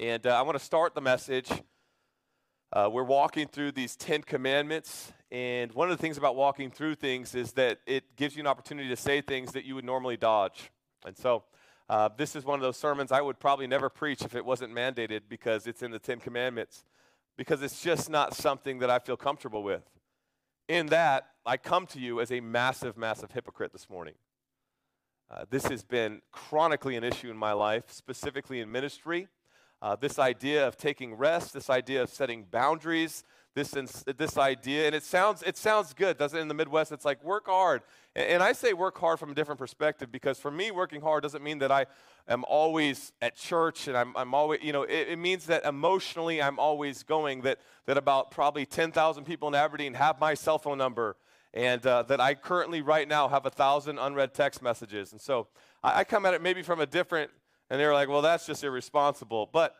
And uh, I want to start the message. Uh, we're walking through these Ten Commandments. And one of the things about walking through things is that it gives you an opportunity to say things that you would normally dodge. And so uh, this is one of those sermons I would probably never preach if it wasn't mandated because it's in the Ten Commandments, because it's just not something that I feel comfortable with. In that, I come to you as a massive, massive hypocrite this morning. Uh, this has been chronically an issue in my life, specifically in ministry. Uh, this idea of taking rest, this idea of setting boundaries, this, this idea, and it sounds, it sounds good, doesn't it? In the Midwest, it's like work hard. And, and I say work hard from a different perspective because for me, working hard doesn't mean that I am always at church and I'm, I'm always, you know, it, it means that emotionally I'm always going, that, that about probably 10,000 people in Aberdeen have my cell phone number and uh, that I currently right now have a thousand unread text messages. And so I, I come at it maybe from a different, and they're like, well, that's just irresponsible. But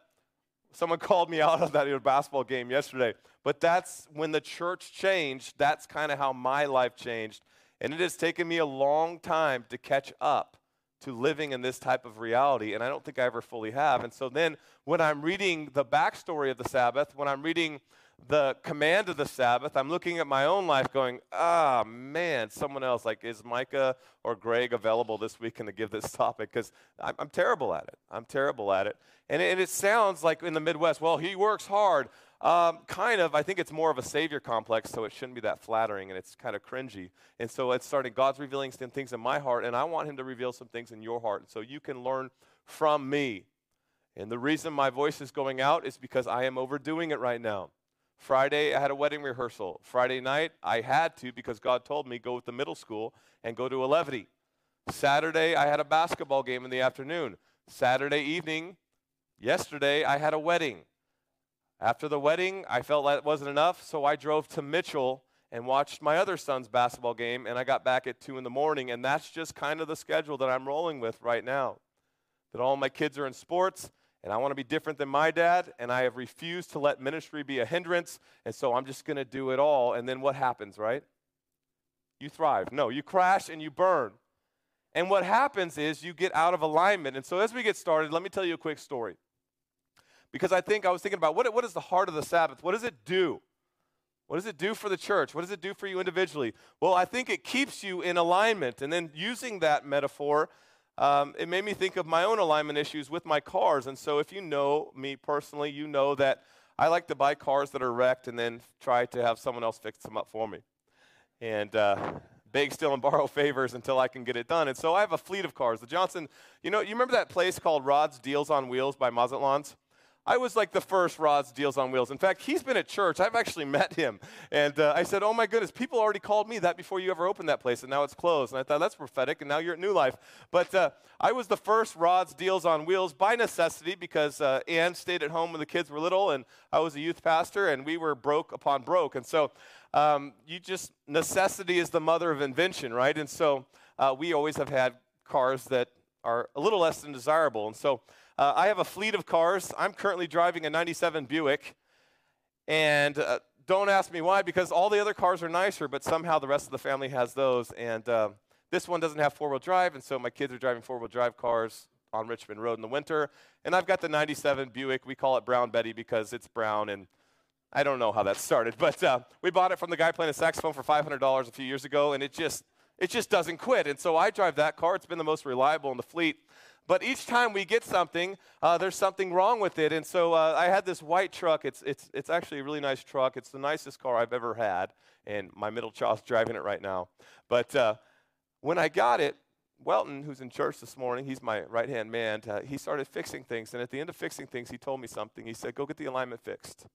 someone called me out on that basketball game yesterday. But that's when the church changed. That's kind of how my life changed. And it has taken me a long time to catch up to living in this type of reality, and I don't think I ever fully have. And so then when I'm reading the backstory of the Sabbath, when I'm reading the command of the Sabbath, I'm looking at my own life going, ah, man, someone else, like, is Micah or Greg available this weekend to give this topic? Because I'm, I'm, terrible at it. I'm terrible at it. And, and it sounds like in the Midwest, well, he works hard. Um, kind of, I think it's more of a savior complex, so it shouldn't be that flattering and it's kind of cringy. And so it's starting, God's revealing some things in my heart, and I want Him to reveal some things in your heart. So you can learn from me. And the reason my voice is going out is because I am overdoing it right now. Friday, I had a wedding rehearsal. Friday night, I had to because God told me go with the middle school and go to a levity. Saturday, I had a basketball game in the afternoon. Saturday evening, yesterday, I had a wedding. After the wedding, I felt that wasn't enough, so I drove to Mitchell and watched my other son's basketball game, and I got back at 2 in the morning, and that's just kind of the schedule that I'm rolling with right now. That all my kids are in sports, and I want to be different than my dad, and I have refused to let ministry be a hindrance, and so I'm just going to do it all. And then what happens, right? You thrive. No, you crash and you burn. And what happens is you get out of alignment. And so as we get started, let me tell you a quick story. Because I think I was thinking about what, what is the heart of the Sabbath? What does it do? What does it do for the church? What does it do for you individually? Well, I think it keeps you in alignment. And then using that metaphor, um, it made me think of my own alignment issues with my cars. And so, if you know me personally, you know that I like to buy cars that are wrecked and then try to have someone else fix them up for me. And uh, beg, steal, and borrow favors until I can get it done. And so I have a fleet of cars. The Johnson, you know, you remember that place called Rod's Deals on Wheels by Mazatlans? I was like the first Rod's Deals on Wheels. In fact, he's been at church. I've actually met him. And uh, I said, Oh my goodness, people already called me that before you ever opened that place, and now it's closed. And I thought, That's prophetic, and now you're at New Life. But uh, I was the first Rod's Deals on Wheels by necessity because uh, Ann stayed at home when the kids were little, and I was a youth pastor, and we were broke upon broke. And so um, you just, necessity is the mother of invention, right? And so uh, we always have had cars that are a little less than desirable. And so uh, I have a fleet of cars. I'm currently driving a 97 Buick. And uh, don't ask me why, because all the other cars are nicer, but somehow the rest of the family has those. And uh, this one doesn't have four wheel drive, and so my kids are driving four wheel drive cars on Richmond Road in the winter. And I've got the 97 Buick. We call it Brown Betty because it's brown and I don't know how that started, but uh, we bought it from the guy playing a saxophone for $500 a few years ago, and it just it just doesn't quit. And so I drive that car. It's been the most reliable in the fleet. But each time we get something, uh, there's something wrong with it. And so uh, I had this white truck. It's, it's, it's actually a really nice truck. It's the nicest car I've ever had. And my middle child's driving it right now. But uh, when I got it, Welton, who's in church this morning, he's my right hand man, uh, he started fixing things. And at the end of fixing things, he told me something. He said, Go get the alignment fixed.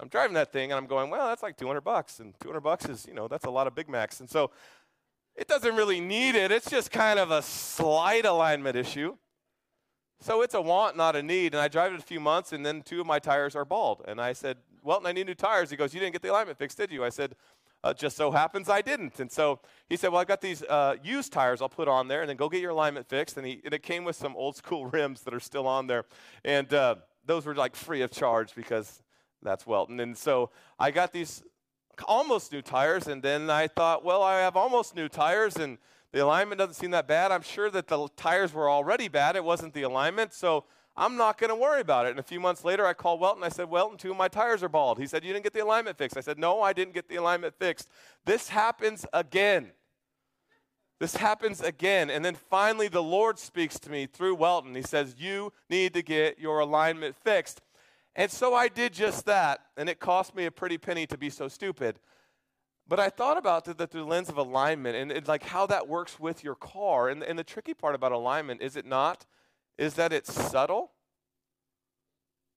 I'm driving that thing and I'm going, Well, that's like 200 bucks. And 200 bucks is, you know, that's a lot of Big Macs. And so it doesn't really need it. It's just kind of a slight alignment issue. So it's a want, not a need. And I drive it a few months, and then two of my tires are bald. And I said, Well, I need new tires. He goes, You didn't get the alignment fixed, did you? I said, uh, Just so happens I didn't. And so he said, Well, I've got these uh, used tires I'll put on there, and then go get your alignment fixed. And, he, and it came with some old school rims that are still on there. And uh, those were like free of charge because that's Welton. And so I got these almost new tires, and then I thought, well, I have almost new tires, and the alignment doesn't seem that bad. I'm sure that the tires were already bad. It wasn't the alignment. So I'm not going to worry about it. And a few months later, I called Welton. I said, Welton, two of my tires are bald. He said, You didn't get the alignment fixed. I said, No, I didn't get the alignment fixed. This happens again. This happens again. And then finally, the Lord speaks to me through Welton. He says, You need to get your alignment fixed. And so I did just that. And it cost me a pretty penny to be so stupid. But I thought about it through the lens of alignment and, and like how that works with your car. And, and the tricky part about alignment, is it not, is that it's subtle.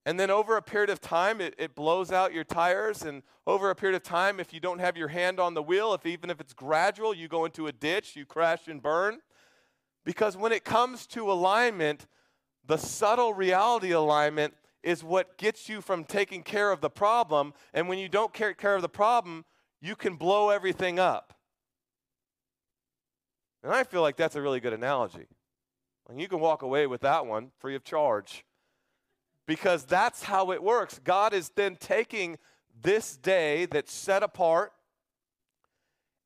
And then over a period of time, it, it blows out your tires. And over a period of time, if you don't have your hand on the wheel, if even if it's gradual, you go into a ditch, you crash and burn. Because when it comes to alignment, the subtle reality alignment is what gets you from taking care of the problem. And when you don't take care of the problem, you can blow everything up. And I feel like that's a really good analogy. And you can walk away with that one free of charge. Because that's how it works. God is then taking this day that's set apart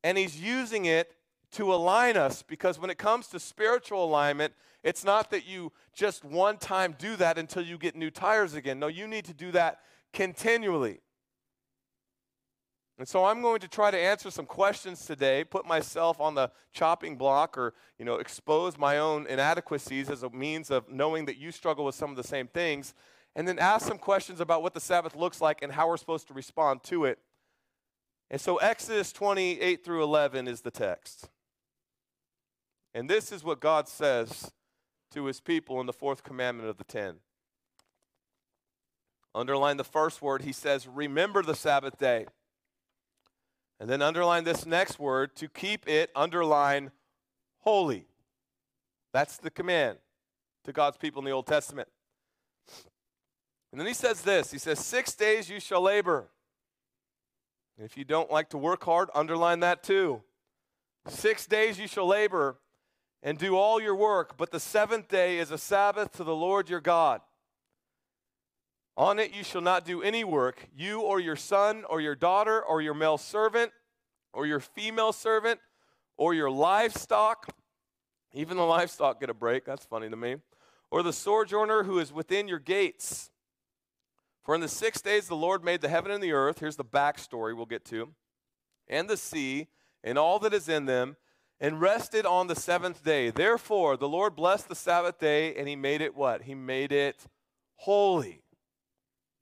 and He's using it to align us. Because when it comes to spiritual alignment, it's not that you just one time do that until you get new tires again. No, you need to do that continually. And so I'm going to try to answer some questions today, put myself on the chopping block or, you know, expose my own inadequacies as a means of knowing that you struggle with some of the same things, and then ask some questions about what the Sabbath looks like and how we're supposed to respond to it. And so Exodus 28 through 11 is the text. And this is what God says to his people in the fourth commandment of the 10. Underline the first word. He says, Remember the Sabbath day and then underline this next word to keep it, underline holy. That's the command to God's people in the Old Testament. And then he says this He says, Six days you shall labor. And if you don't like to work hard, underline that too. Six days you shall labor and do all your work, but the seventh day is a Sabbath to the Lord your God. On it you shall not do any work, you or your son or your daughter or your male servant or your female servant or your livestock. Even the livestock get a break. That's funny to me. Or the sojourner who is within your gates. For in the six days the Lord made the heaven and the earth. Here's the backstory we'll get to. And the sea and all that is in them, and rested on the seventh day. Therefore, the Lord blessed the Sabbath day, and he made it what? He made it holy.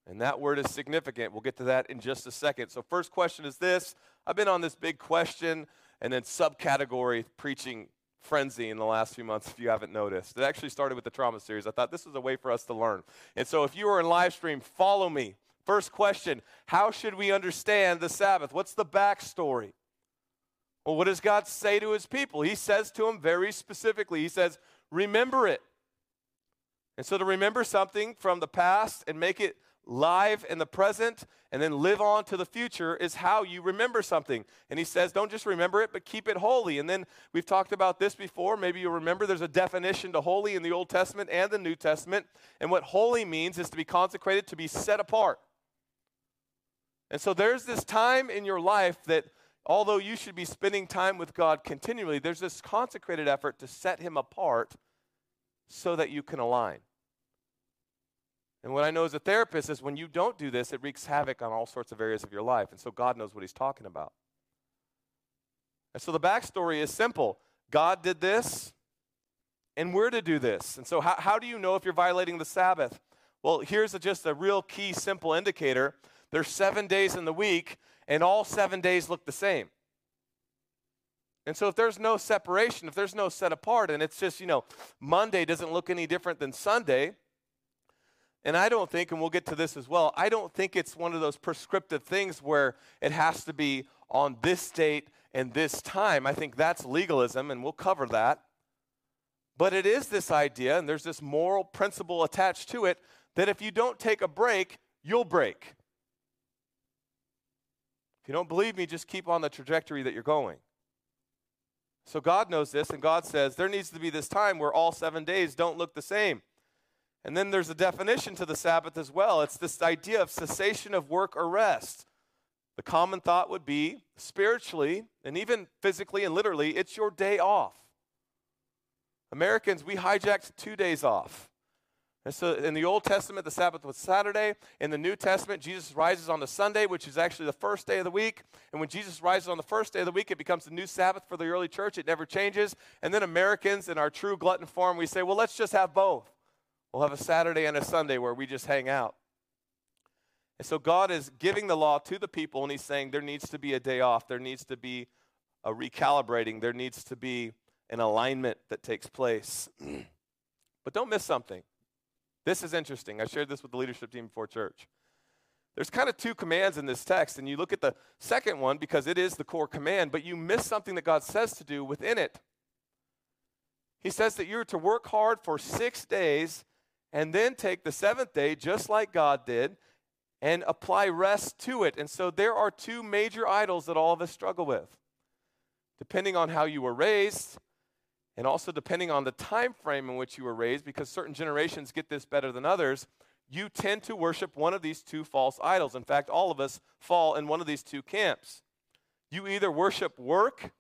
And that word is significant. We'll get to that in just a second. So, first question is this I've been on this big question and then subcategory preaching frenzy in the last few months, if you haven't noticed. It actually started with the trauma series. I thought this was a way for us to learn. And so, if you are in live stream, follow me. First question How should we understand the Sabbath? What's the backstory? Well, what does God say to his people? He says to them very specifically, He says, Remember it. And so, to remember something from the past and make it live in the present and then live on to the future is how you remember something. And he says, don't just remember it, but keep it holy. And then we've talked about this before. Maybe you remember there's a definition to holy in the Old Testament and the New Testament. And what holy means is to be consecrated, to be set apart. And so there's this time in your life that although you should be spending time with God continually, there's this consecrated effort to set him apart so that you can align. And what I know as a therapist is when you don't do this, it wreaks havoc on all sorts of areas of your life. And so God knows what He's talking about. And so the backstory is simple God did this, and we're to do this. And so, how, how do you know if you're violating the Sabbath? Well, here's a, just a real key, simple indicator. There's seven days in the week, and all seven days look the same. And so, if there's no separation, if there's no set apart, and it's just, you know, Monday doesn't look any different than Sunday, and I don't think, and we'll get to this as well, I don't think it's one of those prescriptive things where it has to be on this date and this time. I think that's legalism, and we'll cover that. But it is this idea, and there's this moral principle attached to it, that if you don't take a break, you'll break. If you don't believe me, just keep on the trajectory that you're going. So God knows this, and God says there needs to be this time where all seven days don't look the same. And then there's a definition to the Sabbath as well. It's this idea of cessation of work or rest. The common thought would be spiritually and even physically and literally, it's your day off. Americans, we hijacked two days off. And so in the Old Testament, the Sabbath was Saturday. In the New Testament, Jesus rises on the Sunday, which is actually the first day of the week. And when Jesus rises on the first day of the week, it becomes the new Sabbath for the early church. It never changes. And then Americans, in our true glutton form, we say, well, let's just have both. We'll have a Saturday and a Sunday where we just hang out. And so God is giving the law to the people, and He's saying there needs to be a day off. There needs to be a recalibrating. There needs to be an alignment that takes place. but don't miss something. This is interesting. I shared this with the leadership team before church. There's kind of two commands in this text, and you look at the second one because it is the core command, but you miss something that God says to do within it. He says that you're to work hard for six days and then take the seventh day, just like God did, and apply rest to it. And so there are two major idols that all of us struggle with. Depending on how you were raised, and also depending on the time frame in which you were raised because certain generations get this better than others you tend to worship one of these two false idols. In fact all of us fall in one of these two camps. You either worship work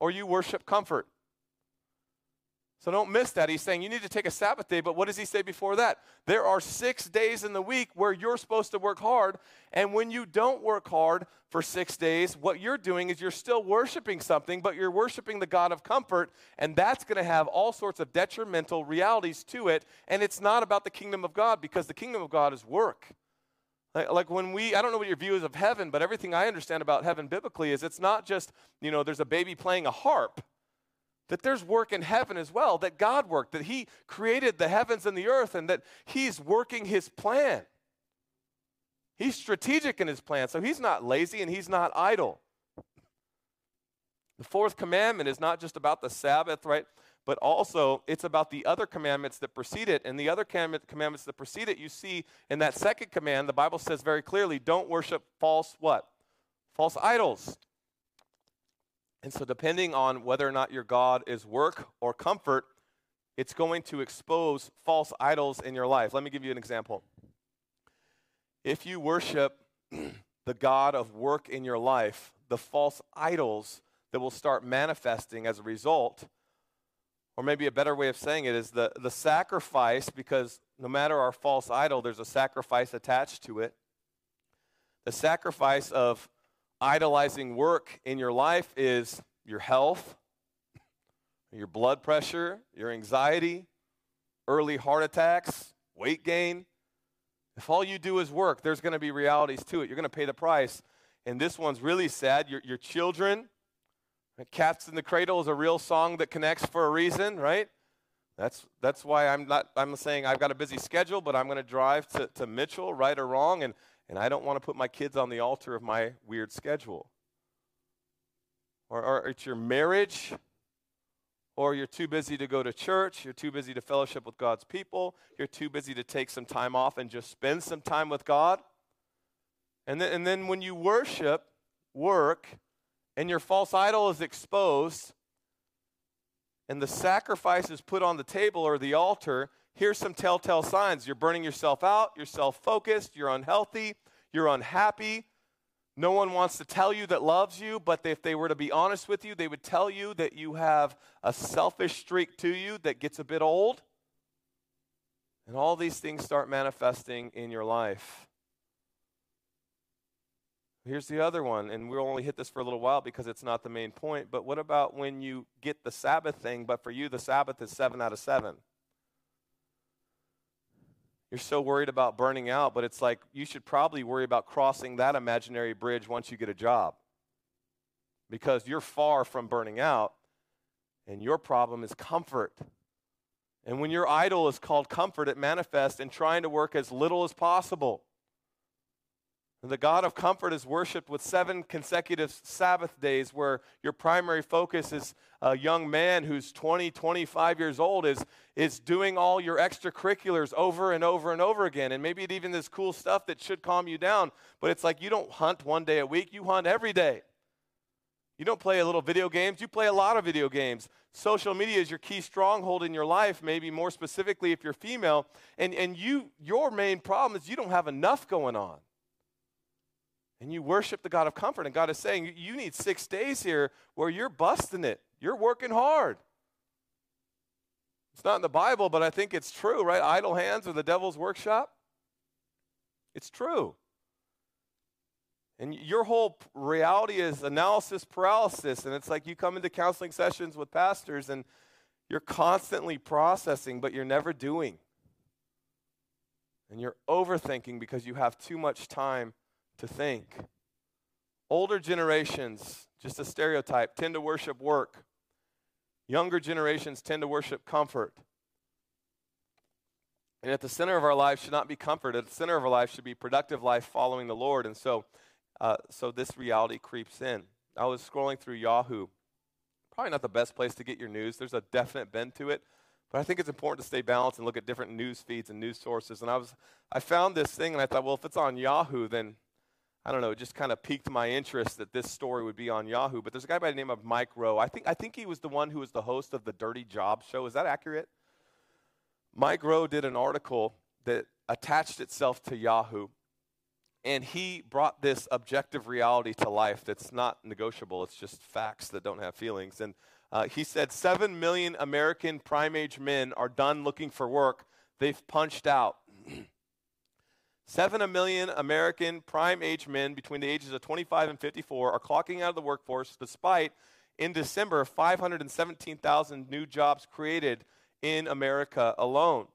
or you worship comfort so don't miss that. He's saying you need to take a Sabbath day, but what does he say before that? There are six days in the week where you're supposed to work hard. And when you don't work hard for six days, what you're doing is you're still worshiping something, but you're worshiping the God of comfort. And that's going to have all sorts of detrimental realities to it. And it's not about the kingdom of God because the kingdom of God is work. Like, when we, I don't know what your view is of heaven, but everything I understand about heaven biblically is it's not just, you know, there's a baby playing a harp that there's work in heaven as well, that God worked, that He created the heavens and the earth, and that He's working His plan. He's strategic in His plan, so He's not lazy and He's not idle. The fourth commandment is not just about the Sabbath, right? But also, it's about the other commandments that precede it. And the other commandments that precede it, you see in that second command, the Bible says very clearly don't worship false what? False idols. And so, depending on whether or not your God is work or comfort, it's going to expose false idols in your life. Let me give you an example. If you worship the God of work in your life, the false idols that will start manifesting as a result, or maybe a better way of saying it is the, the sacrifice, because no matter our false idol, there's a sacrifice attached to it. The sacrifice of idolizing work in your life is your health, your blood pressure, your anxiety, early heart attacks, weight gain. If all you do is work, there's going to be realities to it. You're going to pay the price. And this one's really sad. Your, your children, Cats in the Cradle is a real song that connects for a reason, right? That's, that's why I'm not, I'm saying I've got a busy schedule, but I'm going to drive to, to Mitchell, right or wrong, and and I don't want to put my kids on the altar of my weird schedule. Or, or it's your marriage, or you're too busy to go to church, you're too busy to fellowship with God's people, you're too busy to take some time off and just spend some time with God. And then, and then when you worship, work, and your false idol is exposed, and the sacrifice is put on the table or the altar, here's some telltale signs. You're burning yourself out, you're self focused, you're unhealthy, you're unhappy. No one wants to tell you that loves you, but if they were to be honest with you, they would tell you that you have a selfish streak to you that gets a bit old. And all these things start manifesting in your life. Here's the other one, and we'll only hit this for a little while because it's not the main point. But what about when you get the Sabbath thing, but for you, the Sabbath is seven out of seven? You're so worried about burning out, but it's like you should probably worry about crossing that imaginary bridge once you get a job. Because you're far from burning out, and your problem is comfort. And when your idol is called comfort, it manifests in trying to work as little as possible. And The God of comfort is worshiped with seven consecutive Sabbath days where your primary focus is a young man who's 20, 25 years old is, is doing all your extracurriculars over and over and over again. And maybe it even this cool stuff that should calm you down, but it's like you don't hunt one day a week, you hunt every day. You don't play a little video games, you play a lot of video games. Social media is your key stronghold in your life, maybe more specifically if you're female. And, and you, your main problem is you don't have enough going on and you worship the God of comfort. And God is saying, you need six days here where you're busting it, you're working hard. It's not in the Bible, but I think it's true, right? Idle hands are the devil's workshop. It's true. And your whole reality is analysis paralysis. And it's like you come into counseling sessions with pastors and you're constantly processing, but you're never doing. And you're overthinking because you have too much time to think. Older generations, just a stereotype, tend to worship work. Younger generations tend to worship comfort. And at the center of our life should not be comfort. At the center of our life should be productive life following the Lord. And so, uh, so this reality creeps in. I was scrolling through Yahoo. Probably not the best place to get your news. There's a definite bend to it. But I think it's important to stay balanced and look at different news feeds and news sources. And I was, I found this thing, and I thought, well, if it's on Yahoo, then I don't know, it just kind of piqued my interest that this story would be on Yahoo. But there's a guy by the name of Mike Rowe. I think, I think he was the one who was the host of the Dirty Job show. Is that accurate? Mike Rowe did an article that attached itself to Yahoo, and he brought this objective reality to life that's not negotiable. It's just facts that don't have feelings. And uh, he said 7 million American prime age men are done looking for work. They've punched out. Seven million American prime age men between the ages of 25 and 54 are clocking out of the workforce despite, in December, 517,000 new jobs created in America alone.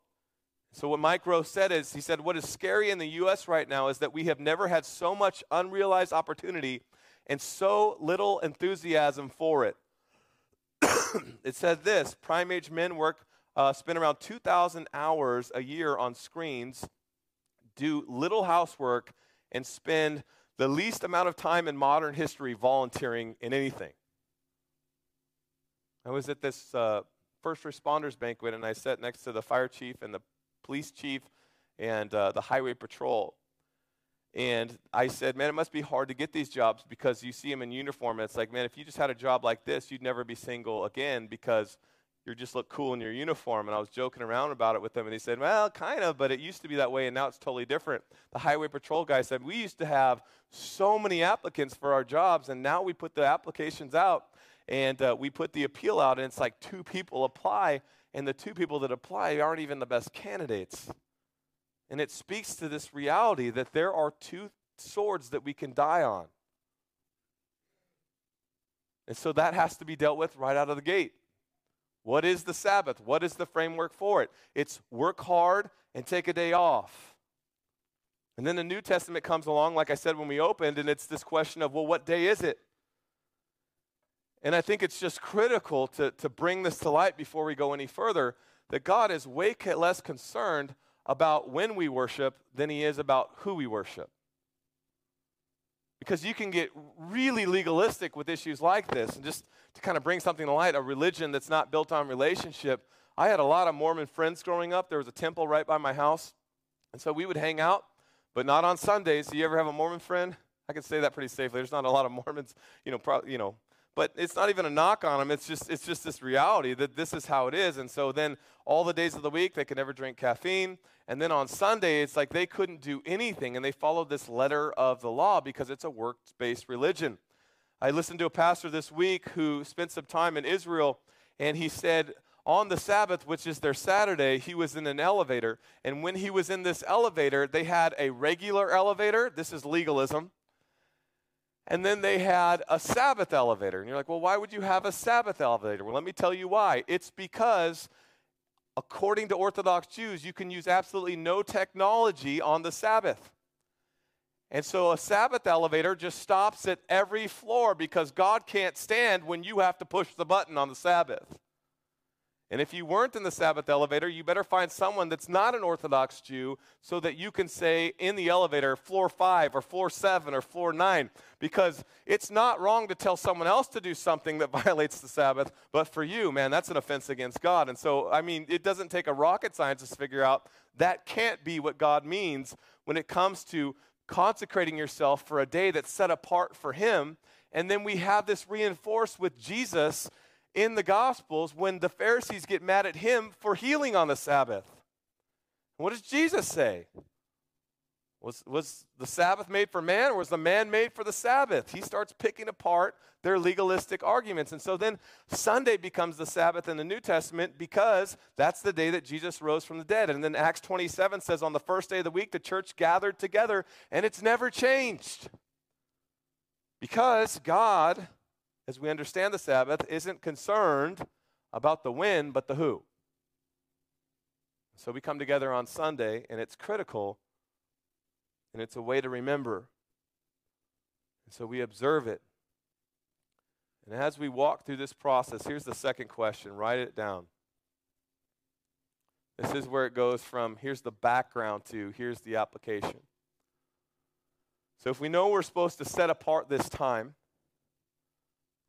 So, what Mike Rowe said is, he said, What is scary in the U.S. right now is that we have never had so much unrealized opportunity and so little enthusiasm for it. it said this prime age men work, uh, spend around 2,000 hours a year on screens do little housework, and spend the least amount of time in modern history volunteering in anything. I was at this uh, first responders banquet, and I sat next to the fire chief and the police chief and uh, the highway patrol. And I said, man, it must be hard to get these jobs because you see them in uniform. And it's like, man, if you just had a job like this, you'd never be single again because you just look cool in your uniform. And I was joking around about it with them, and he said, Well, kind of, but it used to be that way, and now it's totally different. The highway patrol guy said, We used to have so many applicants for our jobs, and now we put the applications out and uh, we put the appeal out, and it's like two people apply, and the two people that apply aren't even the best candidates. And it speaks to this reality that there are two swords that we can die on. And so that has to be dealt with right out of the gate. What is the Sabbath? What is the framework for it? It's work hard and take a day off. And then the New Testament comes along, like I said when we opened, and it's this question of, well, what day is it? And I think it's just critical to, to bring this to light before we go any further that God is way less concerned about when we worship than he is about who we worship. Because you can get really legalistic with issues like this. And just to kind of bring something to light, a religion that's not built on relationship. I had a lot of Mormon friends growing up. There was a temple right by my house. And so we would hang out, but not on Sundays. Do you ever have a Mormon friend? I can say that pretty safely. There's not a lot of Mormons, you know, pro, you know, but it's not even a knock on them. It's just it's just this reality that this is how it is. And so then all the days of the week they could never drink caffeine. And then on Sunday it's like they couldn't do anything and they followed this letter of the law because it's a works-based religion. I listened to a pastor this week who spent some time in Israel and he said on the Sabbath, which is their Saturday, he was in an elevator. And when he was in this elevator, they had a regular elevator. This is legalism and then they had a Sabbath elevator. And you're like, well, why would you have a Sabbath elevator? Well, let me tell you why. It's because, according to Orthodox Jews, you can use absolutely no technology on the Sabbath. And so a Sabbath elevator just stops at every floor because God can't stand when you have to push the button on the Sabbath. And if you weren't in the Sabbath elevator, you better find someone that's not an Orthodox Jew so that you can say in the elevator, floor five or floor seven or floor nine. Because it's not wrong to tell someone else to do something that violates the Sabbath, but for you, man, that's an offense against God. And so, I mean, it doesn't take a rocket scientist to figure out that can't be what God means when it comes to consecrating yourself for a day that's set apart for Him. And then we have this reinforced with Jesus in the Gospels when the Pharisees get mad at him for healing on the Sabbath. What does Jesus say? Was, was the Sabbath made for man, or was the man made for the Sabbath? He starts picking apart their legalistic arguments. And so then Sunday becomes the Sabbath in the New Testament because that's the day that Jesus rose from the dead. And then Acts 27 says, on the first day of the week, the church gathered together, and it's never changed. Because God, as we understand the Sabbath, isn't concerned about the when, but the who. So we come together on Sunday, and it's critical and it's a way to remember. And so we observe it. And as we walk through this process, here's the second question write it down. This is where it goes from here's the background to here's the application. So if we know we're supposed to set apart this time,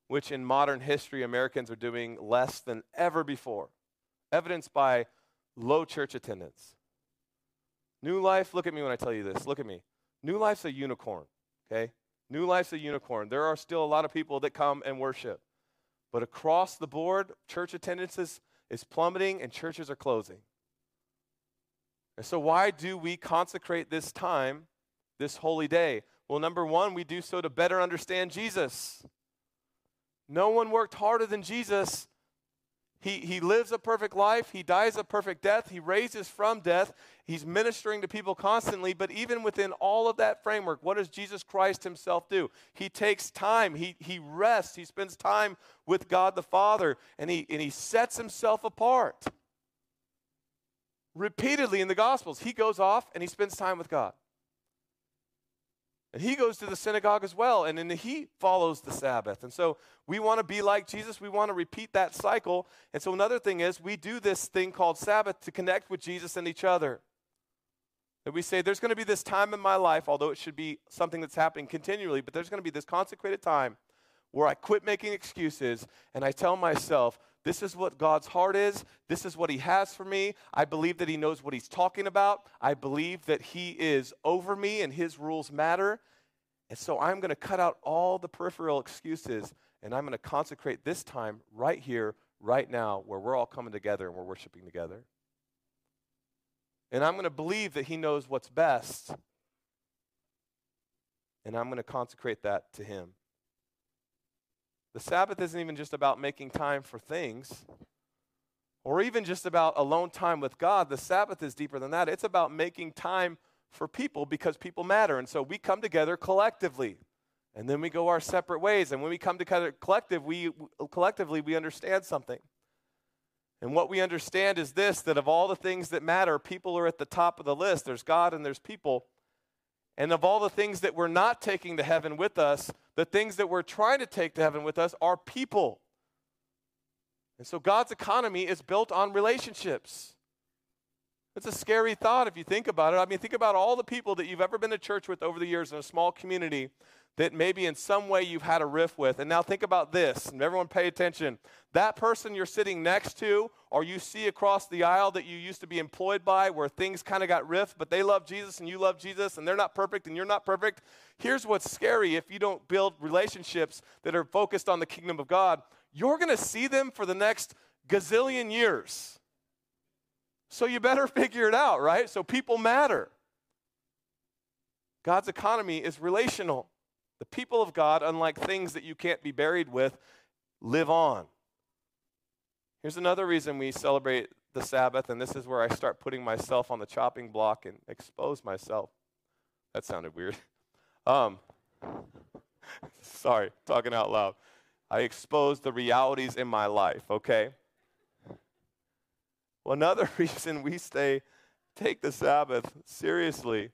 which in modern history Americans are doing less than ever before, evidenced by low church attendance, New Life, look at me when I tell you this. Look at me. New Life's a unicorn, okay? New Life's a unicorn. There are still a lot of people that come and worship. But across the board, church attendance is, is plummeting and churches are closing. And so, why do we consecrate this time, this holy day? Well, number one, we do so to better understand Jesus. No one worked harder than Jesus he, he lives a perfect life. He dies a perfect death. He raises from death. He's ministering to people constantly. But even within all of that framework, what does Jesus Christ himself do? He takes time. He, he rests. He spends time with God the Father. And he, and he sets himself apart. Repeatedly in the Gospels, he goes off and he spends time with God. And he goes to the synagogue as well, and then he follows the Sabbath. And so we want to be like Jesus. We want to repeat that cycle. And so another thing is we do this thing called Sabbath to connect with Jesus and each other. That we say there's going to be this time in my life, although it should be something that's happening continually, but there's going to be this consecrated time where I quit making excuses and I tell myself, this is what God's heart is. This is what He has for me. I believe that He knows what He's talking about. I believe that He is over me and His rules matter. And so I'm going to cut out all the peripheral excuses and I'm going to consecrate this time right here, right now, where we're all coming together and we're worshiping together. And I'm going to believe that He knows what's best. And I'm going to consecrate that to Him. The Sabbath isn't even just about making time for things or even just about alone time with God. The Sabbath is deeper than that. It's about making time for people because people matter. And so we come together collectively. And then we go our separate ways. And when we come together collective, we, collectively, we understand something. And what we understand is this that of all the things that matter, people are at the top of the list. There's God and there's people. And of all the things that we're not taking to heaven with us, the things that we're trying to take to heaven with us are people. And so God's economy is built on relationships. It's a scary thought if you think about it. I mean, think about all the people that you've ever been to church with over the years in a small community that maybe in some way you've had a riff with. And now think about this, and everyone pay attention. That person you're sitting next to, or you see across the aisle that you used to be employed by, where things kind of got riff, but they love Jesus and you love Jesus, and they're not perfect and you're not perfect. Here's what's scary if you don't build relationships that are focused on the kingdom of God. You're to see them for the next gazillion years. So you better figure it out, right? So people matter. God's economy is relational. The people of God, unlike things that you can't be buried with, live on. Here's another reason we celebrate the Sabbath, and this is where I start putting myself on the chopping block and expose myself. That sounded weird. Um, sorry, talking out loud. I expose the realities in my life, okay? Well, another reason we stay, take the Sabbath seriously,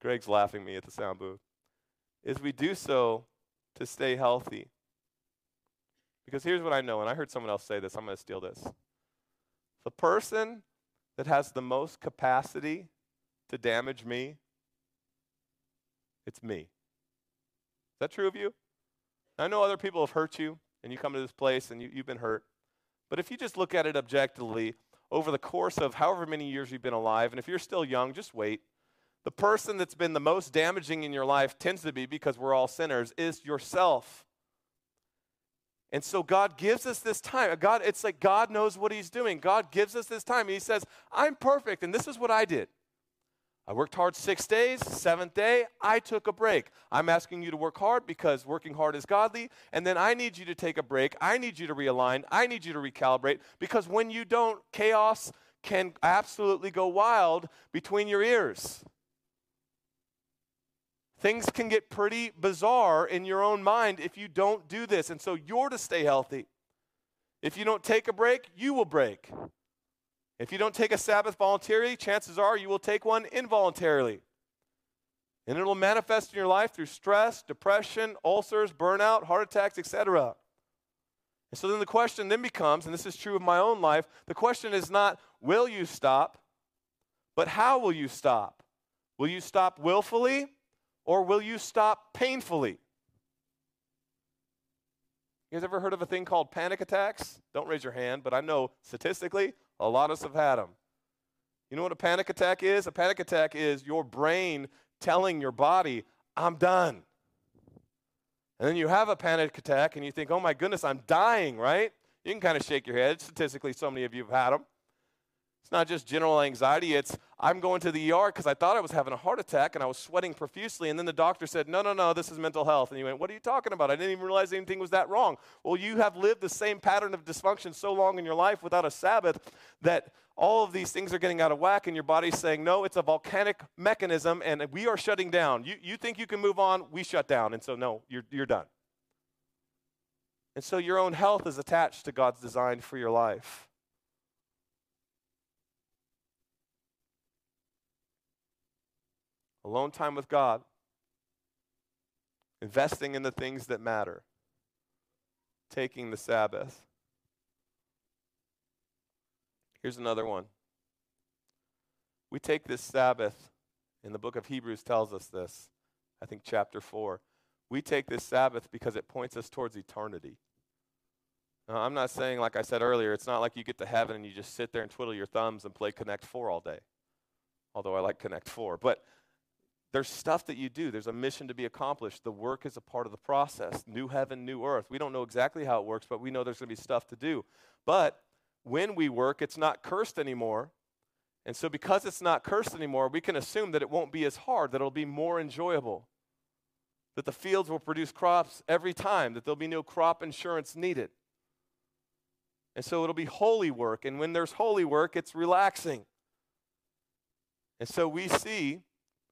Greg's laughing me at the sound booth, is we do so to stay healthy. Because here's what I know, and I heard someone else say this, I'm going to steal this. The person that has the most capacity to damage me, it's me. Is that true of you? I know other people have hurt you, and you come to this place and you, you've been hurt. But if you just look at it objectively, over the course of however many years you've been alive, and if you're still young, just wait. The person that's been the most damaging in your life tends to be, because we're all sinners, is yourself. And so God gives us this time. God, it's like God knows what He's doing. God gives us this time. He says, I'm perfect, and this is what I did. I worked hard six days, seventh day, I took a break. I'm asking you to work hard because working hard is godly, and then I need you to take a break. I need you to realign. I need you to recalibrate because when you don't, chaos can absolutely go wild between your ears. Things can get pretty bizarre in your own mind if you don't do this, and so you're to stay healthy. If you don't take a break, you will break. If you don't take a Sabbath voluntarily, chances are you will take one involuntarily. And it'll manifest in your life through stress, depression, ulcers, burnout, heart attacks, etc. And so then the question then becomes, and this is true of my own life, the question is not, will you stop, but how will you stop? Will you stop willfully or will you stop painfully? You guys ever heard of a thing called panic attacks? Don't raise your hand, but I know statistically a lot of us have had them. You know what a panic attack is? A panic attack is your brain telling your body, I'm done. And then you have a panic attack and you think, oh my goodness, I'm dying, right? You can kind of shake your head. Statistically, so many of you have had them. It's not just general anxiety, it's I'm going to the ER because I thought I was having a heart attack and I was sweating profusely. And then the doctor said, No, no, no, this is mental health. And you went, What are you talking about? I didn't even realize anything was that wrong. Well, you have lived the same pattern of dysfunction so long in your life without a Sabbath that all of these things are getting out of whack and your body's saying, No, it's a volcanic mechanism and we are shutting down. You, you think you can move on, we shut down. And so, no, you're, you're done. And so your own health is attached to God's design for your life. Alone time with God, investing in the things that matter, taking the Sabbath. Here's another one. We take this Sabbath, and the book of Hebrews tells us this, I think chapter 4. We take this Sabbath because it points us towards eternity. Now, I'm not saying, like I said earlier, it's not like you get to heaven and you just sit there and twiddle your thumbs and play Connect 4 all day. Although I like Connect 4. But there's stuff that you do. There's a mission to be accomplished. The work is a part of the process. New heaven, new earth. We don't know exactly how it works, but we know there's going to be stuff to do. But when we work, it's not cursed anymore. And so, because it's not cursed anymore, we can assume that it won't be as hard, that it'll be more enjoyable, that the fields will produce crops every time, that there'll be no crop insurance needed. And so, it'll be holy work. And when there's holy work, it's relaxing. And so, we see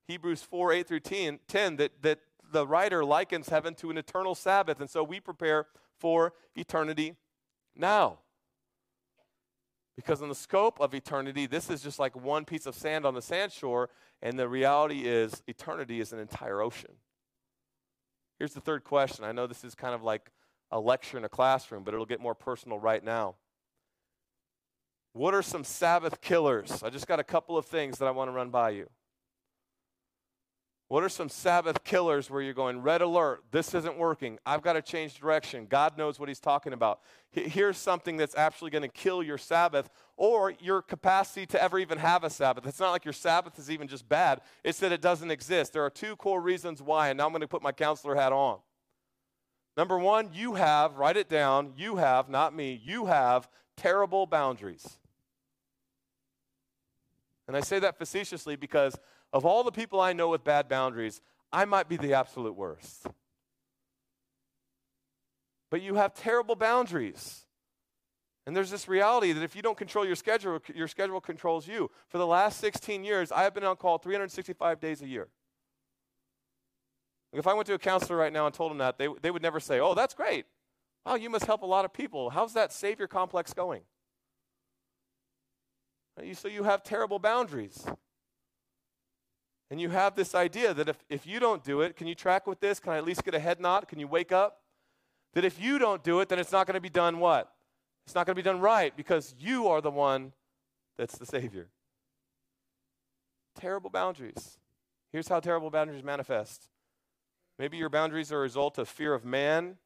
Hebrews 4 8 through 10, 10 that, that the writer likens heaven to an eternal Sabbath. And so we prepare for eternity now. Because in the scope of eternity, this is just like one piece of sand on the sandshore, and the reality is eternity is an entire ocean. Here's the third question. I know this is kind of like a lecture in a classroom, but it'll get more personal right now. What are some Sabbath killers? I just got a couple of things that I want to run by you. What are some Sabbath killers where you're going, red alert, this isn't working, I've got to change direction, God knows what He's talking about? Here's something that's actually going to kill your Sabbath or your capacity to ever even have a Sabbath. It's not like your Sabbath is even just bad, it's that it doesn't exist. There are two core reasons why, and now I'm going to put my counselor hat on. Number one, you have, write it down, you have, not me, you have terrible boundaries. And I say that facetiously because of all the people I know with bad boundaries, I might be the absolute worst. But you have terrible boundaries. And there's this reality that if you don't control your schedule, your schedule controls you. For the last 16 years, I have been on call 365 days a year. If I went to a counselor right now and told them that, they, they would never say, Oh, that's great. Wow, you must help a lot of people. How's that savior complex going? So you have terrible boundaries. And you have this idea that if, if you don't do it, can you track with this? Can I at least get a head nod? Can you wake up? That if you don't do it, then it's not going to be done what? It's not going to be done right because you are the one that's the Savior. Terrible boundaries. Here's how terrible boundaries manifest. Maybe your boundaries are a result of fear of man.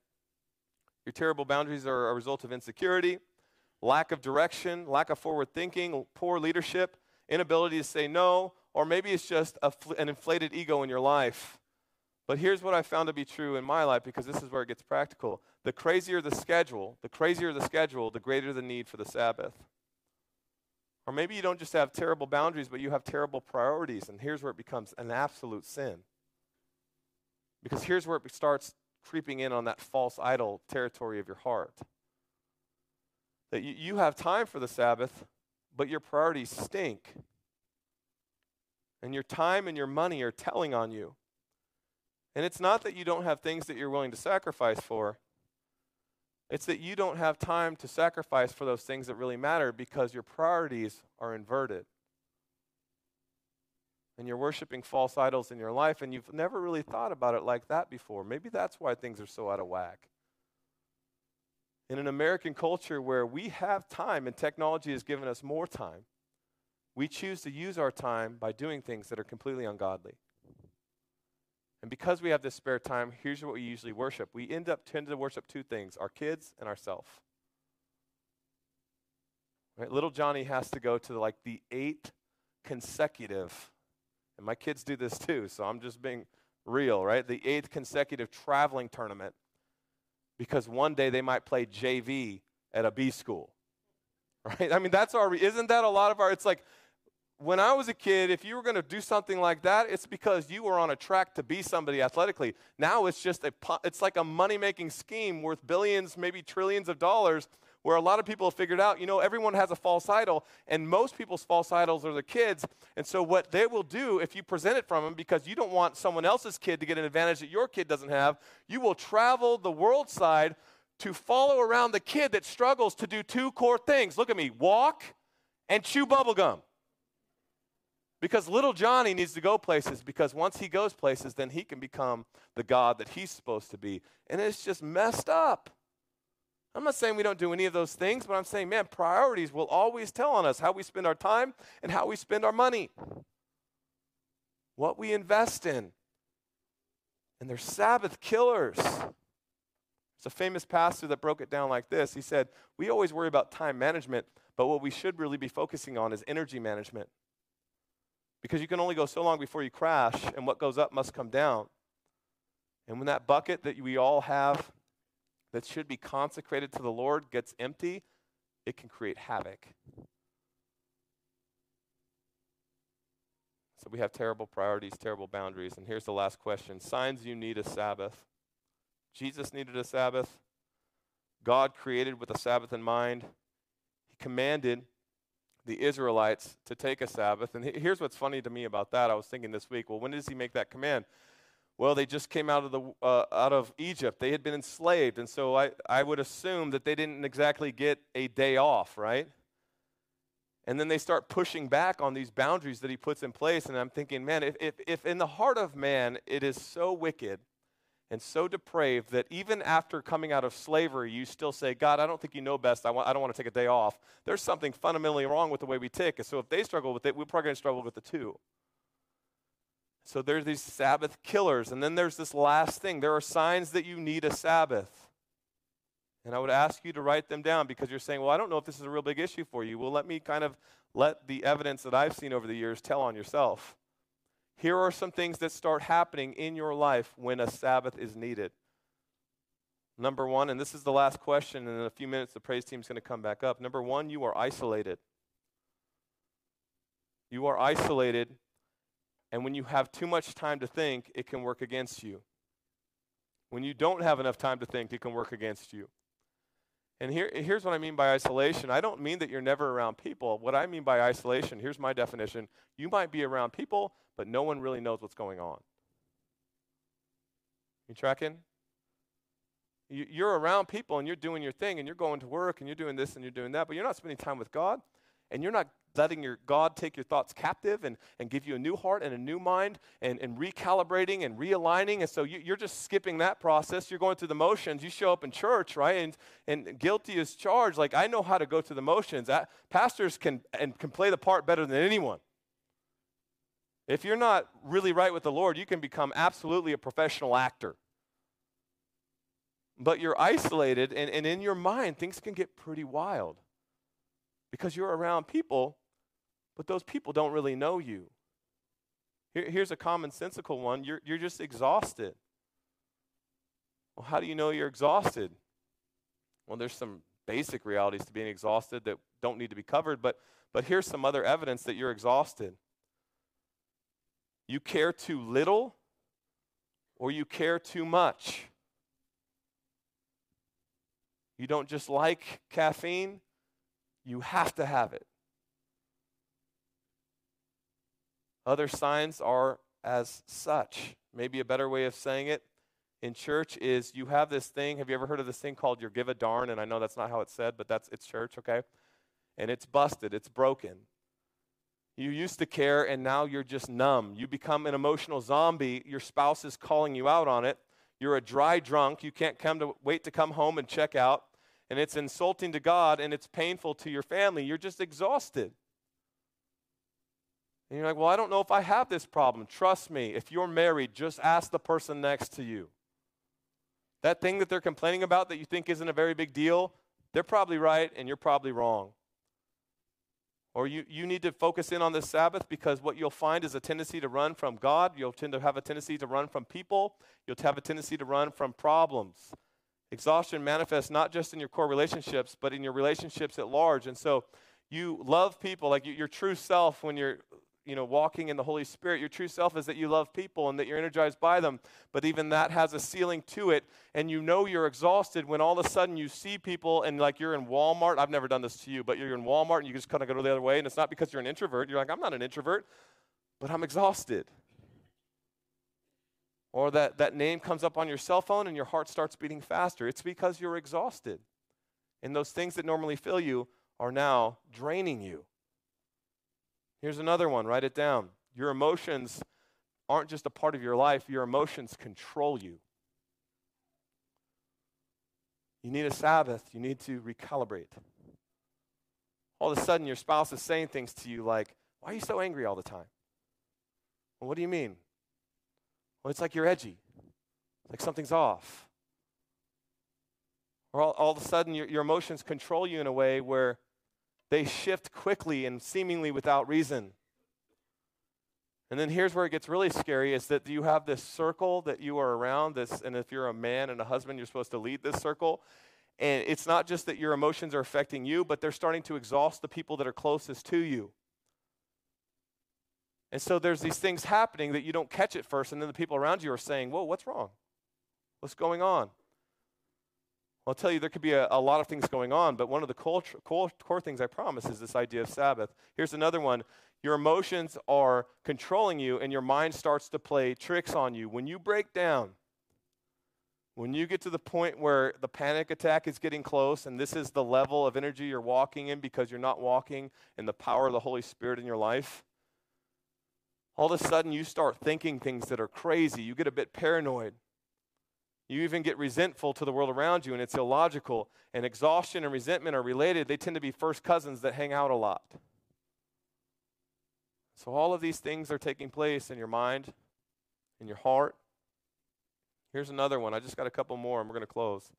Your terrible boundaries are a result of insecurity, lack of direction, lack of forward thinking, poor leadership, inability to say no, or maybe it's just a, an inflated ego in your life. But here's what I found to be true in my life because this is where it gets practical. The crazier the schedule, the crazier the schedule, the greater the need for the Sabbath. Or maybe you don't just have terrible boundaries, but you have terrible priorities. And here's where it becomes an absolute sin. Because here's where it starts creeping in on that false idol territory of your heart. That you, you have time for the Sabbath, but your priorities stink. And your time and your money are telling on you. And it's not that you don't have things that you're willing to sacrifice for. It's that you don't have time to sacrifice for those things that really matter because your priorities are inverted. And you're worshiping false idols in your life, and you've never really thought about it like that before. Maybe that's why things are so out of whack. In an American culture where we have time and technology has given us more time, we choose to use our time by doing things that are completely ungodly. And because we have this spare time, here's what we usually worship. We end up tend to worship two things our kids and ourselves. Right? Little Johnny has to go to like the eighth consecutive, and my kids do this too, so I'm just being real, right? The eighth consecutive traveling tournament because one day they might play JV at a B school. Right? I mean, that's our, isn't that a lot of our, it's like, when I was a kid, if you were going to do something like that, it's because you were on a track to be somebody athletically. Now it's just a, it's like a money making scheme worth billions, maybe trillions of dollars, where a lot of people have figured out, you know, everyone has a false idol, and most people's false idols are the kids. And so what they will do if you present it from them, because you don't want someone else's kid to get an advantage that your kid doesn't have, you will travel the world side to follow around the kid that struggles to do two core things. Look at me, walk and chew bubblegum. Because little Johnny needs to go places because once he goes places, then he can become the God that he's supposed to be. And it's just messed up. I'm not saying we don't do any of those things, but I'm saying, man, priorities will always tell on us how we spend our time and how we spend our money, what we invest in. And they're Sabbath killers. It's a famous pastor that broke it down like this. He said, We always worry about time management, but what we should really be focusing on is energy management. Because you can only go so long before you crash, and what goes up must come down. And when that bucket that we all have that should be consecrated to the Lord gets empty, it can create havoc. So we have terrible priorities, terrible boundaries. And here's the last question Signs you need a Sabbath. Jesus needed a Sabbath. God created with a Sabbath in mind. He commanded the Israelites to take a Sabbath. And here's what's funny to me about that. I was thinking this week, well, when does he make that command? Well, they just came out of, the, uh, out of Egypt. They had been enslaved. And so I, I would assume that they didn't exactly get a day off, right? And then they start pushing back on these boundaries that he puts in place. And I'm thinking, man, if, if, if in the heart of man it is so wicked and so depraved that even after coming out of slavery, you still say, God, I don't think you know best. I, want, I don't want to take a day off. There's something fundamentally wrong with the way we tick. And so if they struggle with it, we're probably going to struggle with it too. So there's these Sabbath killers. And then there's this last thing there are signs that you need a Sabbath. And I would ask you to write them down because you're saying, well, I don't know if this is a real big issue for you. Well, let me kind of let the evidence that I've seen over the years tell on yourself. Here are some things that start happening in your life when a Sabbath is needed. Number one, and this is the last question, and in a few minutes the praise team is going to come back up. Number one, you are isolated. You are isolated, and when you have too much time to think, it can work against you. When you don't have enough time to think, it can work against you. And here, here's what I mean by isolation. I don't mean that you're never around people. What I mean by isolation, here's my definition you might be around people, but no one really knows what's going on. You tracking? You're around people and you're doing your thing and you're going to work and you're doing this and you're doing that, but you're not spending time with God and you're not letting your God take your thoughts captive and, and give you a new heart and a new mind and, and recalibrating and realigning. And so you, are just skipping that process. You're going through the motions. You show up in church, right? And, and guilty is charged. Like, I know how to go through the motions. I, pastors can, and can play the part better than anyone. If you're not really right with the Lord, you can become absolutely a professional actor. But you're isolated, and, and in your mind, things can get pretty wild because you're around people, but those people don't really know you. Here, here's a commonsensical one you're, you're just exhausted. Well, how do you know you're exhausted? Well, there's some basic realities to being exhausted that don't need to be covered, but, But here's some other evidence that you're exhausted. You care too little or you care too much. You don't just like caffeine, you have to have it. Other signs are as such. Maybe a better way of saying it in church is you have this thing. Have you ever heard of this thing called your give a darn? And I know that's not how it's said, but that's it's church, okay? And it's busted, it's broken. You used to care and now you're just numb. You become an emotional zombie. Your spouse is calling you out on it. You're a dry drunk. You can't come to wait to come home and check out and it's insulting to God and it's painful to your family. You're just exhausted. And you're like, well, I don't know if I have this problem. Trust me, if you're married, just ask the person next to you. That thing that they're complaining about that you think isn't a very big deal, they're probably right and you're probably wrong. Or you, you need to focus in on this Sabbath because what you'll find is a tendency to run from God. You'll tend to have a tendency to run from people. You'll have a tendency to run from problems. Exhaustion manifests not just in your core relationships, but in your relationships at large. And so you love people, like your true self when you're you know walking in the holy spirit your true self is that you love people and that you're energized by them. But even that has a ceiling to it and you know you're exhausted when all of a sudden you see people and like you're in walmart. I've never done this to you but you're in walmart and you just kind of go the other way and it's not because you're an introvert. You're like i'm not an introvert but i'm exhausted or that, that name comes up on your cell phone and your heart starts beating faster. It's because you're exhausted. And those things that normally fill you are now draining you. Here's another one write it down. Your emotions aren't just a part of your life, your emotions control you. You need a Sabbath, you need to recalibrate. All of a sudden, your spouse is saying things to you like, Why are you so angry all the time? Well, what do you mean? It's like you're edgy, like something's off. Or all, all of a sudden, your, your emotions control you in a way where they shift quickly and seemingly without reason. And then here's where it gets really scary is that you have this circle that you are around this and if you're a man and a husband you're supposed to lead this circle and it's not just that your emotions are affecting you but they're starting to exhaust the people that are closest to you. And so there's these things happening that you don't catch at first, and then the people around you are saying, Whoa, what's wrong? What's going on? I'll tell you, there could be a, a lot of things going on, but one of the core, core, core things I promise is this idea of Sabbath. Here's another one your emotions are controlling you, and your mind starts to play tricks on you. When you break down, when you get to the point where the panic attack is getting close, and this is the level of energy you're walking in because you're not walking in the power of the Holy Spirit in your life, all of a sudden you start thinking things that are crazy. You get a bit paranoid. You even get resentful to the world around you, and it's illogical. And exhaustion and resentment are related. They tend to be first cousins that hang out a lot. So, all of these things are taking place in your mind, in your heart. Here's another one. I just got a couple more, and we're going to close.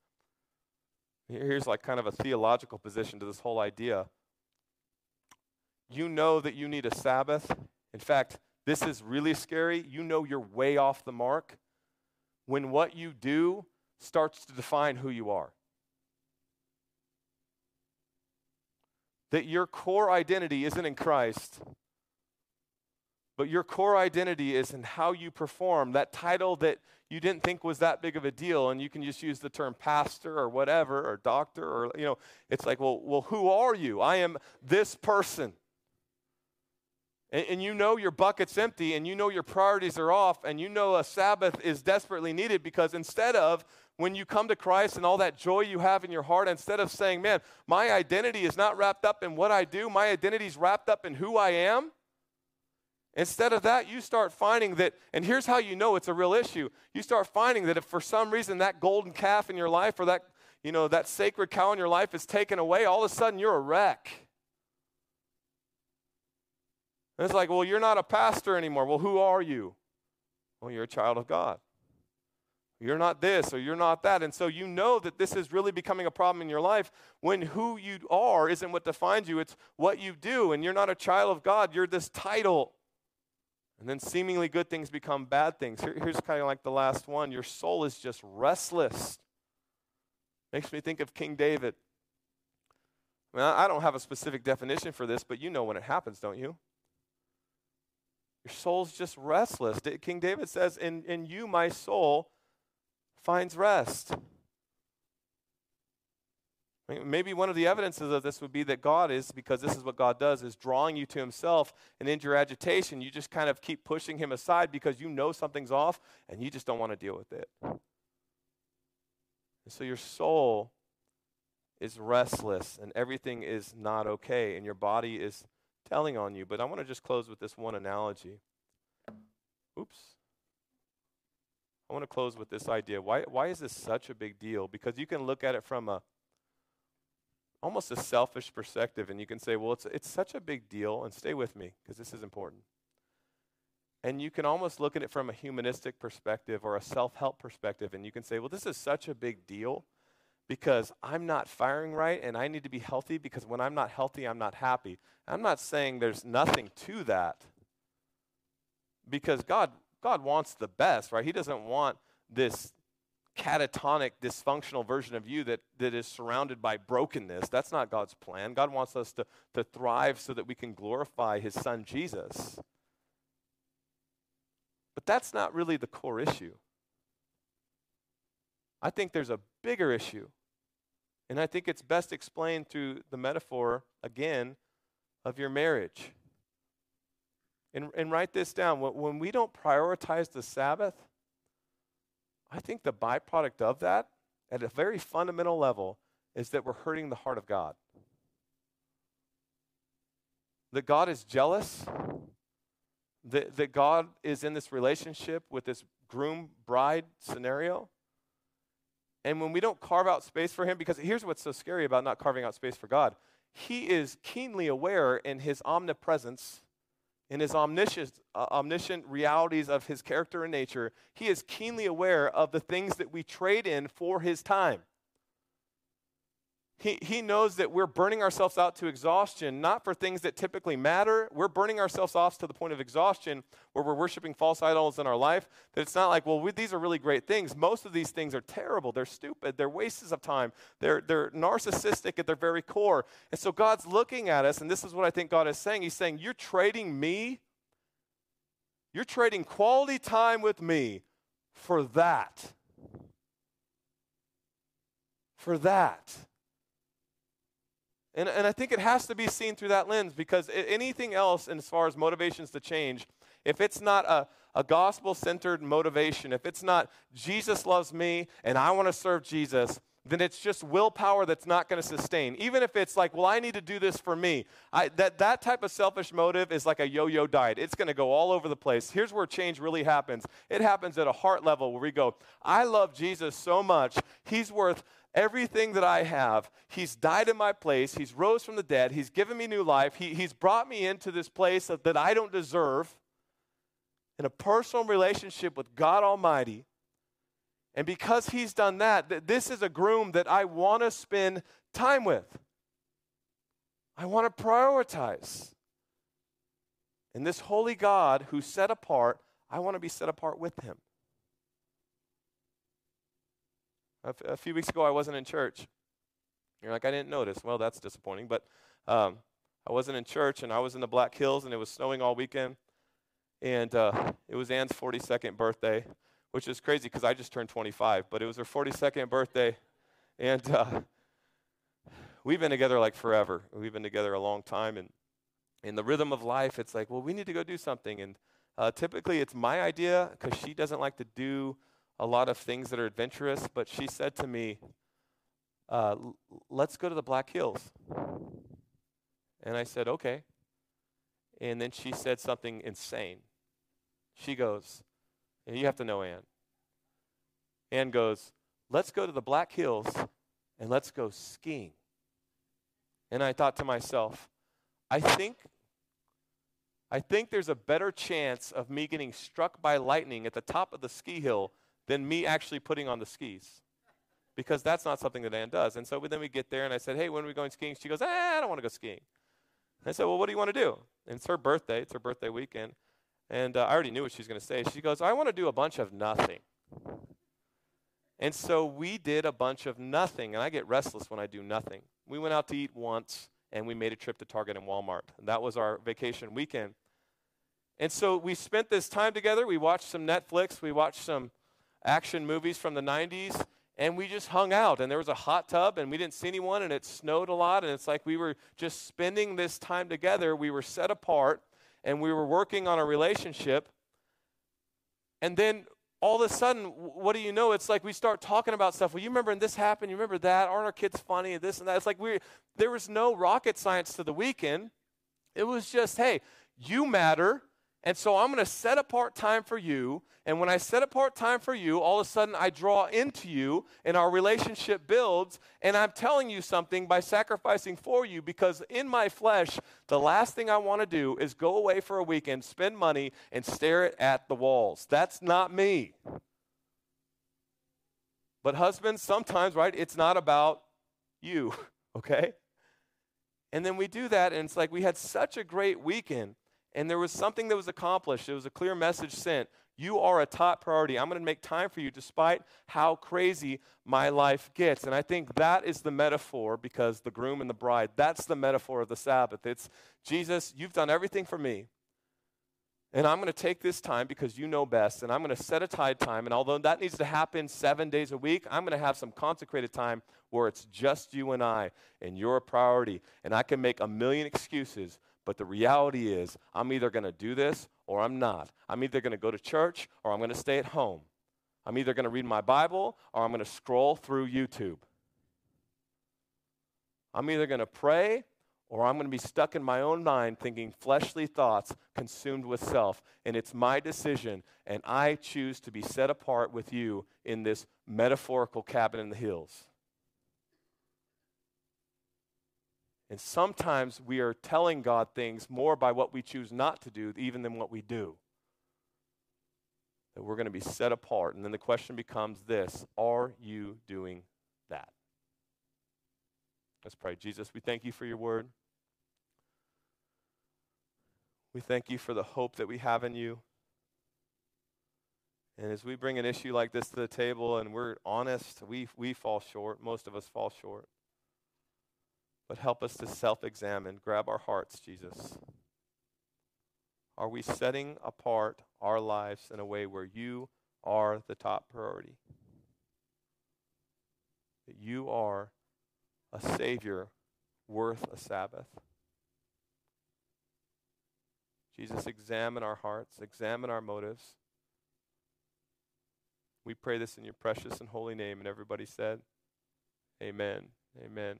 Here's like kind of a theological position to this whole idea. You know that you need a Sabbath. In fact, this is really scary. You know you're way off the mark when what you do starts to define who you are. That your core identity isn't in Christ, but your core identity is in how you perform. That title that you didn't think was that big of a deal, and you can just use the term pastor or whatever, or doctor, or, you know, it's like, well, well who are you? I am this person and, and, you know your bucket's empty and you know your priorities are off and you know a Sabbath is desperately needed because instead of when you come to Christ and all that joy you have in your heart, instead of saying, man, my identity is not wrapped up in what I do, my identity is wrapped up in who I am. Instead of that, you start finding that, and here's how you know it's a real issue. You start finding that if for some reason that golden calf in your life or that, you know, that sacred cow in your life is taken away, all of a sudden you're a wreck. And it's like, well, you're not a pastor anymore. Well, who are you? Well, you're a child of God. You're not this or you're not that. And so you know that this is really becoming a problem in your life when who you are isn't what defines you, it's what you do. And you're not a child of God, you're this title. And then seemingly good things become bad things. Here, here's kind of like the last one your soul is just restless. Makes me think of King David. I mean, I don't have a specific definition for this, but you know when it happens, don't you? Your soul's just restless. King David says, In, in you, my soul finds rest. Maybe one of the evidences of this would be that God is, because this is what God does, is drawing you to Himself. And in your agitation, you just kind of keep pushing Him aside because you know something's off and you just don't want to deal with it. And so your soul is restless and everything is not okay and your body is telling on you. But I want to just close with this one analogy. Oops. I want to close with this idea. Why, why is this such a big deal? Because you can look at it from a almost a selfish perspective, and you can say, well, it's, it's such a big deal, and stay with me because this is important. And you can almost look at it from a humanistic perspective or a self help perspective, and you can say, well, this is such a big deal because I'm not firing right and I need to be healthy because when I'm not healthy, I'm not happy. I'm not saying there's nothing to that because God, God wants the best, right? He doesn't want this catatonic, dysfunctional version of you that, that is surrounded by brokenness. That's not God's plan. God wants us to, to thrive so that we can glorify His Son Jesus. But that's not really the core issue. I think there's a bigger issue. And I think it's best explained through the metaphor, again, of your marriage. And, and write this down. When we don't prioritize the Sabbath, I think the byproduct of that, at a very fundamental level, is that we're hurting the heart of God. That God is jealous, that, that God is in this relationship with this groom bride scenario. And when we don't carve out space for Him, because here's what's so scary about not carving out space for God He is keenly aware in His omnipresence in his omniscient, uh, omniscient realities of his character and nature, he is keenly aware of the things that we trade in for his time. He, he knows that we're burning ourselves out to exhaustion, not for things that typically matter. We're burning ourselves off to the point of exhaustion where we're worshiping false idols in our life. That it's not like, well, we, these are really great things. Most of these things are terrible. They're stupid. They're wastes of time. They're, they're narcissistic at their very core. And so God's looking at us, and this is what I think God is saying. He's saying, You're trading me, you're trading quality time with me for that. For that. And, and I think it has to be seen through that lens because anything else, as far as motivations to change, if it's not a, a gospel centered motivation, if it's not Jesus loves me and I want to serve Jesus, then it's just willpower that's not going to sustain. Even if it's like, well, I need to do this for me. I, that, that type of selfish motive is like a yo yo diet. It's going to go all over the place. Here's where change really happens it happens at a heart level where we go, I love Jesus so much, he's worth everything that I have. He's died in my place. He's rose from the dead. He's given me new life. He, he's brought me into this place that, that I don't deserve in a personal relationship with God Almighty. And because he's done that, th- this is a groom that I want to spend time with. I want to prioritize. And this holy God who's set apart, I want to be set apart with him. A, f- a few weeks ago, I wasn't in church. You're like, I didn't notice. Well, that's disappointing. But um, I wasn't in church, and I was in the Black Hills, and it was snowing all weekend. And uh, it was Ann's 42nd birthday, which is crazy because I just turned 25. But it was her 42nd birthday, and uh, we've been together like forever. We've been together a long time, and in the rhythm of life, it's like, well, we need to go do something. And uh, typically, it's my idea because she doesn't like to do a lot of things that are adventurous, but she said to me, uh, let's go to the Black Hills. And I said, okay. And then she said something insane. She goes, and you have to know Ann. Ann goes, let's go to the Black Hills and let's go skiing. And I thought to myself, I think I think there's a better chance of me getting struck by lightning at the top of the ski hill than me actually putting on the skis. Because that's not something that Ann does. And so then we get there, and I said, Hey, when are we going skiing? She goes, eh, I don't want to go skiing. And I said, Well, what do you want to do? And it's her birthday, it's her birthday weekend. And uh, I already knew what she was going to say. She goes, I want to do a bunch of nothing. And so we did a bunch of nothing, and I get restless when I do nothing. We went out to eat once, and we made a trip to Target and Walmart. And that was our vacation weekend. And so we spent this time together. We watched some Netflix, we watched some action movies from the 90s, and we just hung out. And there was a hot tub, and we didn't see anyone, and it snowed a lot. And it's like we were just spending this time together. We were set apart, and we were working on a relationship. And then all of a sudden, what do you know? It's like we start talking about stuff. Well, you remember when this happened, you remember that, aren't our kids funny, and this and that. It's like we there was no rocket science to the weekend. It was just, hey, you matter, and so I'm going to set apart time for you. And when I set apart time for you, all of a sudden I draw into you and our relationship builds. And I'm telling you something by sacrificing for you because in my flesh, the last thing I want to do is go away for a weekend, spend money, and stare at the walls. That's not me. But husbands, sometimes, right, it's not about you, okay? And then we do that, and it's like we had such a great weekend and there was something that was accomplished. There was a clear message sent. You are a top priority. I'm going to make time for you despite how crazy my life gets. And I think that is the metaphor because the groom and the bride, that's the metaphor of the Sabbath. It's Jesus, you've done everything for me. And I'm going to take this time because you know best, and I'm going to set aside time. And although that needs to happen seven days a week, I'm going to have some consecrated time where it's just you and I, and you're a priority. And I can make a million excuses, but the reality is, I'm either going to do this or I'm not. I'm either going to go to church or I'm going to stay at home. I'm either going to read my Bible or I'm going to scroll through YouTube. I'm either going to pray or I'm going to be stuck in my own mind thinking fleshly thoughts consumed with self. And it's my decision, and I choose to be set apart with you in this metaphorical cabin in the hills. And sometimes we are telling God things more by what we choose not to do, even than what we do. That we're going to be set apart. And then the question becomes this Are you doing that? Let's pray. Jesus, we thank you for your word. We thank you for the hope that we have in you. And as we bring an issue like this to the table and we're honest, we, we fall short. Most of us fall short. But help us to self examine, grab our hearts, Jesus. Are we setting apart our lives in a way where you are the top priority? That you are a Savior worth a Sabbath. Jesus, examine our hearts, examine our motives. We pray this in your precious and holy name. And everybody said, Amen. Amen.